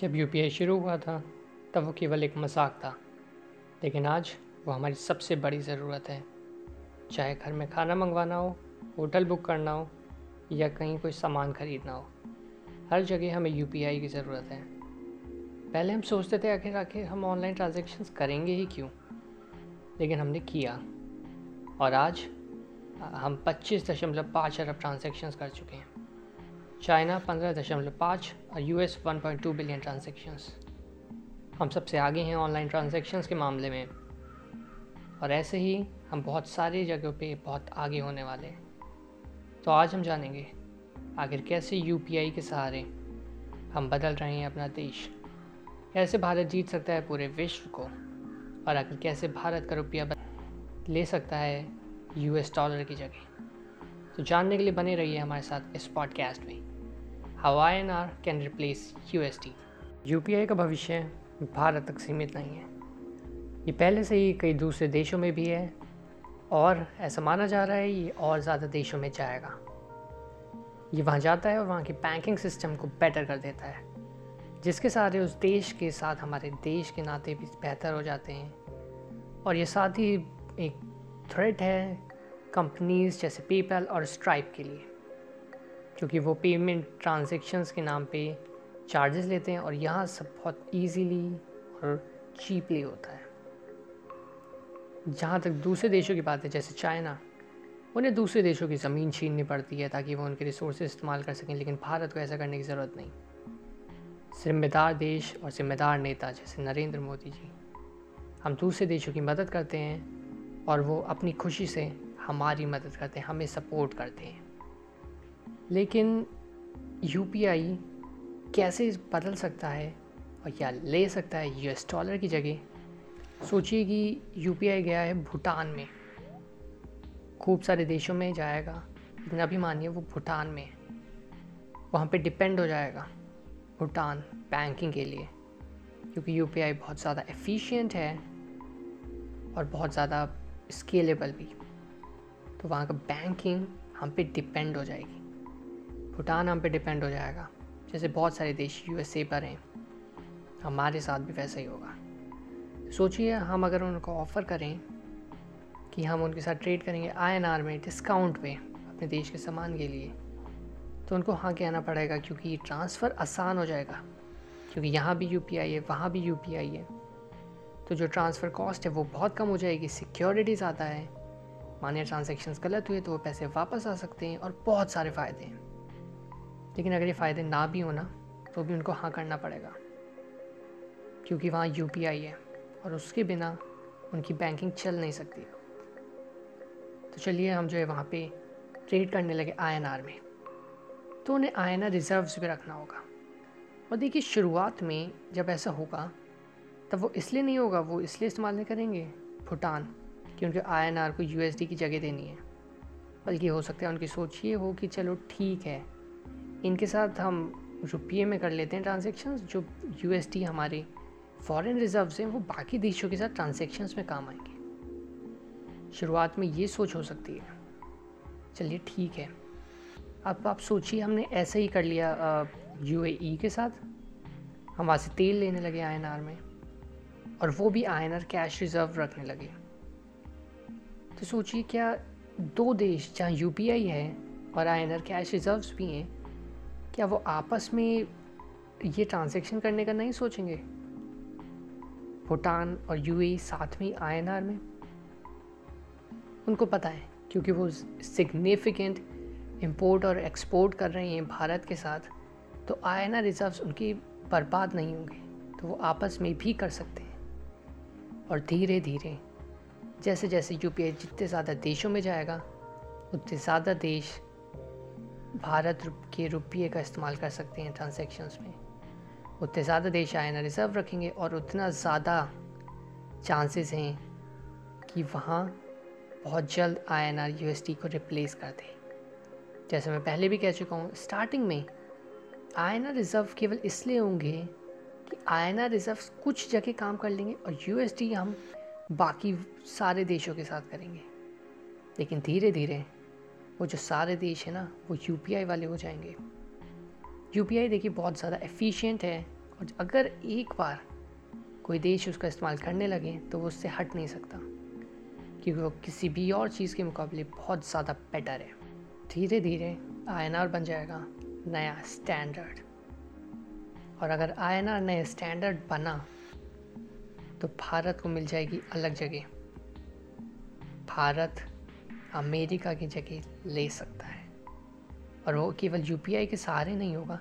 जब यूपीआई शुरू हुआ था, तब वो केवल एक मज़ाक था। लेकिन आज वो हमारी सबसे बड़ी ज़रूरत है। चाहे घर में खाना मंगवाना हो, होटल बुक करना हो, या कहीं कोई सामान ख़रीदना हो, हर जगह हमें यूपीआई की ज़रूरत है। पहले हम सोचते थे, आखिर आखिर हम ऑनलाइन ट्रांजेक्शन्स करेंगे ही क्यों? लेकिन हमने किया। और आज, हम पच्चीस दशमलव पाँच अरब ट्रांजेक्शन्स कर चुके हैं। चाइना पंद्रह दशमलव पाँच, और US one point two billion transactions हम सबसे आगे हैं ऑनलाइन ट्रांजेक्शन्स के मामले में। और ऐसे ही हम बहुत सारी जगहों पे बहुत आगे होने वाले हैं। तो आज हम जानेंगे आखिर कैसे यूपीआई के सहारे हम बदल रहे हैं अपना देश। कैसे भारत जीत सकता है पूरे विश्व को? और आखिर कैसे भारत का रुपया ले सकता है यूएस डॉलर की जगह? तो जानने के लिए बने रहिए हमारे साथ इस पॉडकास्ट में। How I N R can replace U S T. U P I का भविष्य भारत तक सीमित नहीं है। ये पहले से ही कई दूसरे देशों में भी है और ऐसा माना जा रहा है ये और ज़्यादा देशों में जाएगा। ये वहाँ जाता है और वहाँ की बैंकिंग सिस्टम को बेटर कर देता है, जिसके सारे उस देश के साथ हमारे देश के नाते भी बेहतर हो जाते हैं। और ये साथ ही एक थ्रेट है कंपनीज़ जैसे पेपल और स्ट्राइप के लिए। क्योंकि वो पेमेंट ट्रांजेक्शन्स के नाम पे चार्जेस लेते हैं और यहाँ सब बहुत इजीली और चीपली होता है। जहाँ तक दूसरे देशों की बात है, जैसे चाइना उन्हें दूसरे देशों की ज़मीन छीननी पड़ती है ताकि वो उनके रिसोर्स इस्तेमाल कर सकें, लेकिन भारत को ऐसा करने की ज़रूरत नहीं। जिम्मेदार देश और जिम्मेदार नेता, जैसे नरेंद्र मोदी जी, हम दूसरे देशों की मदद करते हैं और वो अपनी खुशी से हमारी मदद करते हैं, हमें सपोर्ट करते हैं। लेकिन यूपीआई कैसे बदल सकता है और या ले सकता है यूएस डॉलर की जगह? सोचिए कि यूपीआई गया है भूटान में। खूब सारे देशों में जाएगा लेकिन अभी मानिए वो भूटान में। वहाँ पे डिपेंड हो जाएगा भूटान बैंकिंग के लिए, क्योंकि यूपीआई बहुत ज़्यादा एफिशिएंट है और बहुत ज़्यादा स्केलेबल भी। तो वहाँ का बैंकिंग हम पे डिपेंड हो जाएगी। भूटान हम पे डिपेंड हो जाएगा। जैसे बहुत सारे देश यूएसए पर हैं। हमारे साथ भी वैसा ही होगा। सोचिए, हम अगर उनको ऑफ़र करें कि हम उनके साथ ट्रेड करेंगे आईएनआर में डिस्काउंट पे अपने देश के सामान के लिए तो उनको हाँ कहना पड़ेगा क्योंकि ट्रांसफ़र आसान हो जाएगा। क्योंकि यहाँ भी यूपीआई है, वहाँ भी यूपीआई है। तो जो ट्रांसफ़र कॉस्ट है, वो बहुत कम हो जाएगी। सिक्योरिटी ज़्यादा है। मानिए ट्रांजेक्शन्स गलत हुए तो वो पैसे वापस आ सकते हैं और बहुत सारे फ़ायदे हैं। लेकिन अगर ये फ़ायदे ना भी हो ना तो भी उनको हाँ करना पड़ेगा। क्योंकि वहाँ UPI है, और उसके बिना उनकी बैंकिंग चल नहीं सकती। तो चलिए हम जो है वहाँ पे ट्रेड करने लगे आईएनआर में। तो उन्हें आई एन रिज़र्व्स भी रखना होगा। और देखिए शुरुआत में जब ऐसा होगा, तब वो इसलिए नहीं होगा, वो इसलिए इस्तेमाल नहीं करेंगे, भूटान, कि उनके आईएनआर को यूएसडी की जगह देनी है। बल्कि हो सकता है उनकी सोच ये हो कि चलो ठीक है इनके साथ हम रुपये में कर लेते हैं ट्रांजेक्शन जो यू हमारे फॉरेन रिजर्व्स हैं, वो बाकी देशों के साथ ट्रांजेक्शन्स में काम आएँगे। शुरुआत में ये सोच हो सकती है। चलिए ठीक है। अब आप सोचिए, हमने ऐसे ही कर लिया यू के साथ। हम वहाँ से तेल लेने लगे आई में और वो भी आई कैश रिज़र्व रखने लगे। तो सोचिए, क्या दो देश जहाँ यू है और आई कैश रिज़र्व्स भी हैं क्या वो आपस में ये ट्रांजेक्शन करने का नहीं सोचेंगे? भूटान और यूएई साथ में आईएनआर में? उनको पता है, क्योंकि वो सिग्निफिकेंट इंपोर्ट और एक्सपोर्ट कर रहे हैं भारत के साथ तो आई एन रिजर्व्स उनकी बर्बाद नहीं होंगे तो वो आपस में भी कर सकते हैं। और धीरे धीरे जैसे जैसे यू जितने ज़्यादा देशों में जाएगा, उतने ज़्यादा देश भारत के रुपये का इस्तेमाल कर सकते हैं ट्रांजेक्शन्स में। उतने ज़्यादा देश आए ना रिज़र्व रखेंगे और उतना ज़्यादा चांसेस हैं कि वहाँ बहुत जल्द आई एन आर यू को रिप्लेस कर दे। जैसे मैं पहले भी कह चुका हूँ स्टार्टिंग में आई एन आर रिज़र्व केवल इसलिए होंगे कि आई एन आर रिज़र्व कुछ जगह काम कर लेंगे और यू हम बाकी सारे देशों के साथ करेंगे। लेकिन धीरे धीरे वो जो सारे देश हैं ना, वो यूपीआई वाले हो जाएँगे। यूपीआई देखिए बहुत ज़्यादा एफिशिएंट है और अगर एक बार कोई देश उसका इस्तेमाल करने लगे तो वो उससे हट नहीं सकता। क्योंकि वो किसी भी और चीज़ के मुकाबले बहुत ज़्यादा बेटर है। धीरे धीरे आई बन जाएगा, नया स्टैंडर्ड और अगर आई नए स्टैंडर्ड बना तो भारत को मिल जाएगी अलग जगह। भारत अमेरिका की जगह ले सकता है। और वो केवल यूपीआई के सहारे नहीं होगा,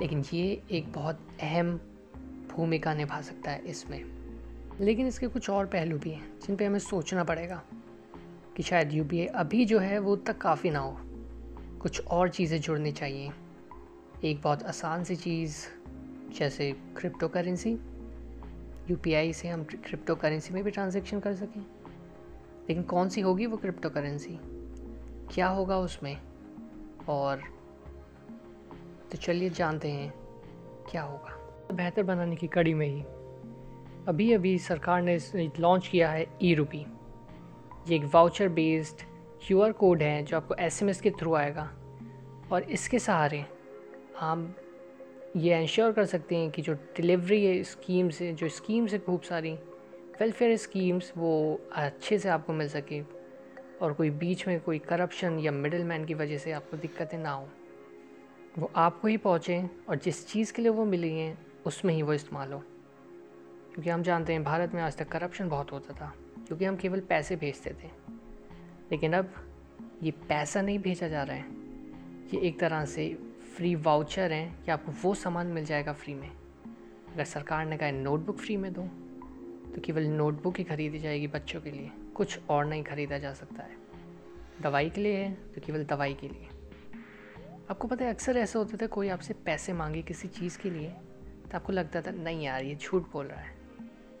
लेकिन ये एक बहुत अहम भूमिका निभा सकता है इसमें। लेकिन इसके कुछ और पहलू भी हैं, जिन पे हमें सोचना पड़ेगा कि शायद यूपीआई अभी जो है वो तक काफ़ी ना हो। कुछ और चीज़ें जुड़नी चाहिए। एक बहुत आसान सी चीज़, जैसे क्रिप्टो करेंसी यूपीआई से हम क्रिप्टो करेंसी में भी ट्रांजेक्शन कर सकें। लेकिन कौन सी होगी वो क्रिप्टो करेंसी क्या होगा उसमें? और तो चलिए जानते हैं क्या होगा। बेहतर बनाने की कड़ी में ही। अभी अभी सरकार ने लॉन्च किया है ई रुपी ये एक वाउचर बेस्ड क्यू कोड है जो आपको एसएमएस के थ्रू आएगा। और इसके सहारे हम ये इंश्योर कर सकते हैं कि जो डिलीवरी है स्कीम्स है जो स्कीम्स है खूब सारी वेलफेयर स्कीम्स वो अच्छे से आपको मिल सके और कोई बीच में कोई करप्शन या मिडल मैन की वजह से आपको दिक्कतें ना हो। वो आपको ही पहुँचें और जिस चीज़ के लिए वो मिली हैं, उसमें ही वो इस्तेमाल हो। क्योंकि हम जानते हैं भारत में आज तक करप्शन बहुत होता था, क्योंकि हम केवल पैसे भेजते थे। लेकिन अब ये पैसा नहीं भेजा जा रहा है। ये एक तरह से फ्री वाउचर हैं कि आपको वो सामान मिल जाएगा फ्री में। अगर सरकार ने कहा नोटबुक फ्री में दो। तो केवल नोटबुक ही खरीदी जाएगी बच्चों के लिए। कुछ और नहीं ख़रीदा जा सकता है। दवाई के लिए है तो केवल दवाई के लिए। आपको पता है, अक्सर ऐसा होता था, कोई आपसे पैसे मांगे किसी चीज़ के लिए तो आपको लगता था, नहीं यार, ये झूठ बोल रहा है।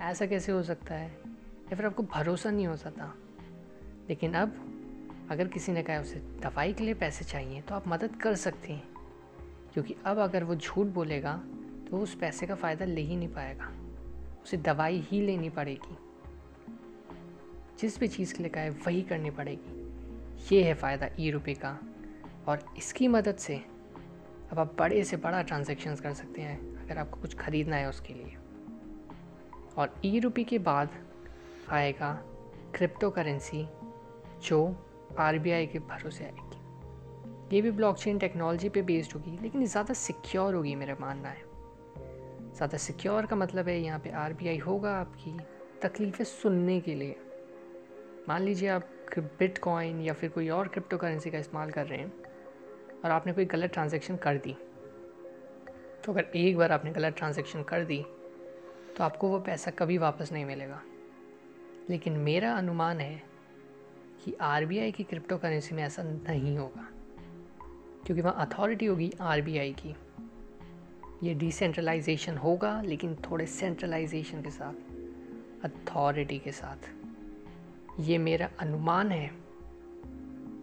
ऐसा कैसे हो सकता है? या फिर आपको भरोसा नहीं होता था लेकिन अब, अगर किसी ने कहा उसे दवाई के लिए पैसे चाहिए तो आप मदद कर सकते हैं। क्योंकि अब अगर वो झूठ बोलेगा तो उस पैसे का फ़ायदा ले ही नहीं पाएगा। उसे दवाई ही लेनी पड़ेगी। जिस भी चीज़ के लिए कहा वही करनी पड़ेगी। ये है फ़ायदा ई रुपये का। और इसकी मदद से अब आप बड़े से बड़ा ट्रांजेक्शन कर सकते हैं, अगर आपको कुछ ख़रीदना है उसके लिए। और ई रुपये के बाद आएगा क्रिप्टो करेंसी जो आरबीआई के भरोसे आएगी। ये भी ब्लॉकचेन टेक्नोलॉजी पे बेस्ड होगी, लेकिन ज़्यादा सिक्योर होगी मेरा मानना है। ज़्यादा सिक्योर का मतलब है, यहाँ पे आरबीआई होगा आपकी तकलीफ़ें सुनने के लिए। मान लीजिए आप बिट कॉइन या फिर कोई और क्रिप्टो करेंसी का इस्तेमाल कर रहे हैं और आपने कोई गलत ट्रांजेक्शन कर दी। तो अगर एक बार आपने गलत ट्रांजेक्शन कर दी तो आपको वो पैसा कभी वापस नहीं मिलेगा। लेकिन मेरा अनुमान है कि आरबीआई की क्रिप्टो करेंसी में ऐसा नहीं होगा, क्योंकि वहाँ अथॉरिटी होगी आरबीआई की। ये डिसेंट्रलाइजेशन होगा, लेकिन थोड़े सेंट्रलाइजेशन के साथ अथॉरिटी के साथ। ये मेरा अनुमान है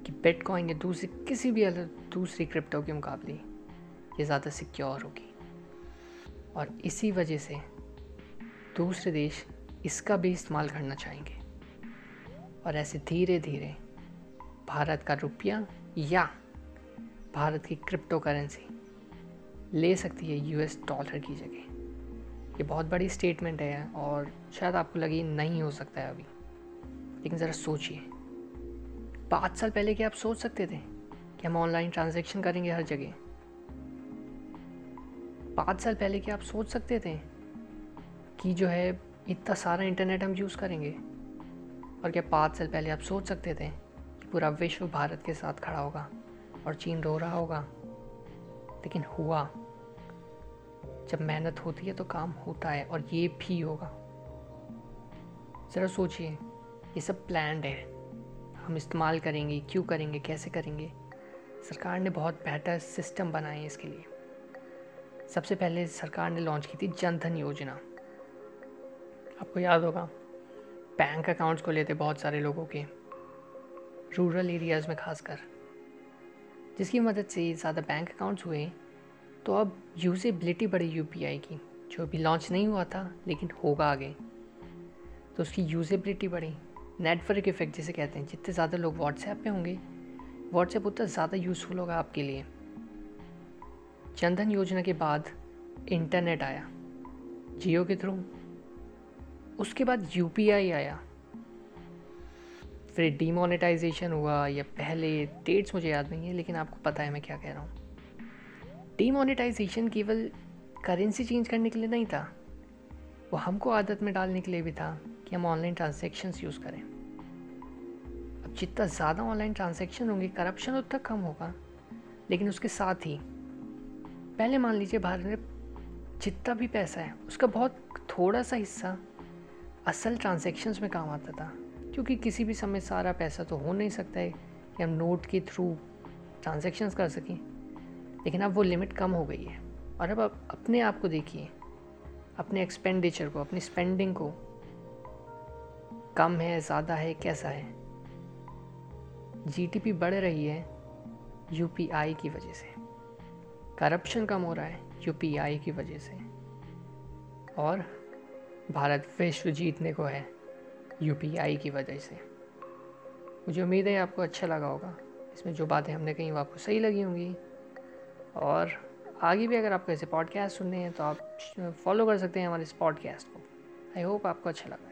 कि बिटकॉइन या दूसरी, किसी भी अलग दूसरी क्रिप्टो के मुकाबले ये ज़्यादा सिक्योर होगी। और इसी वजह से दूसरे देश इसका भी इस्तेमाल करना चाहेंगे। और ऐसे धीरे धीरे भारत का रुपया या भारत की क्रिप्टो करेंसी ले सकती है यूएस डॉलर की जगह। ये बहुत बड़ी स्टेटमेंट है और शायद आपको लगे नहीं हो सकता है अभी। लेकिन ज़रा सोचिए। पाँच साल पहले क्या आप सोच सकते थे कि हम ऑनलाइन ट्रांजेक्शन करेंगे हर जगह? पाँच साल पहले क्या आप सोच सकते थे कि जो है इतना सारा इंटरनेट हम यूज़ करेंगे? और क्या पाँच साल पहले आप सोच सकते थे कि पूरा विश्व भारत के साथ खड़ा होगा और चीन रो रहा होगा? लेकिन हुआ। जब मेहनत होती है तो काम होता है और ये भी होगा। ज़रा सोचिए, ये सब प्लान्ड है। हम इस्तेमाल करेंगे, क्यों करेंगे, कैसे करेंगे? सरकार ने बहुत बेहतर सिस्टम बनाए हैं इसके लिए। सबसे पहले सरकार ने लॉन्च की थी जनधन योजना। आपको याद होगा बैंक अकाउंट्स को लेते बहुत सारे लोगों के रूरल एरियाज़ में खासकर, जिसकी मदद से ज़्यादा बैंक अकाउंट्स हुए तो अब यूजेबिलिटी बढ़ी यू की, जो अभी लॉन्च नहीं हुआ था, लेकिन होगा आगे। तो उसकी यूजेबिलिटी बढ़ी नेटवर्क इफ़ेक्ट जिसे कहते हैं, जितने ज़्यादा लोग व्हाट्सएप पे होंगे व्हाट्सएप उतना ज़्यादा यूज़फुल होगा आपके लिए। जनधन योजना के बाद इंटरनेट आया, जियो के थ्रू उसके बाद यूपीआई आया। फिर डीमोनेटाइजेशन हुआ, या पहले डेट्स मुझे याद नहीं है, लेकिन आपको पता है मैं क्या कह रहा हूँ। डीमोनेटाइजेशन केवल करेंसी चेंज करने के लिए नहीं था, वो हमको आदत में डालने के लिए भी था कि हम ऑनलाइन ट्रांजेक्शन्स यूज़ करें। अब जितना ज़्यादा ऑनलाइन ट्रांजेक्शन होंगे करप्शन उतना कम होगा। लेकिन उसके साथ ही, पहले मान लीजिए भारत में जितना भी पैसा है, उसका बहुत थोड़ा सा हिस्सा असल ट्रांजेक्शन्स में काम आता था। क्योंकि किसी भी समय सारा पैसा तो हो नहीं सकता है कि हम नोट के थ्रू ट्रांजेक्शन्स कर सकें। लेकिन अब वो लिमिट कम हो गई है। और अब आप अपने आप को देखिए, अपने एक्सपेंडिचर को, अपनी स्पेंडिंग को, कम है, ज़्यादा है, कैसा है? जीटीपी बढ़ रही है यूपीआई की वजह से। करप्शन कम हो रहा है यूपीआई की वजह से। और भारत विश्व जीतने को है यूपीआई की वजह से। मुझे उम्मीद है आपको अच्छा लगा होगा। इसमें जो बातें हमने कही वो आपको सही लगी होंगी। और आगे भी अगर आपको ऐसे पॉडकास्ट सुनने हैं तो आप फॉलो कर सकते हैं हमारे इस पॉडकास्ट को। आई होप आपको अच्छा लगा।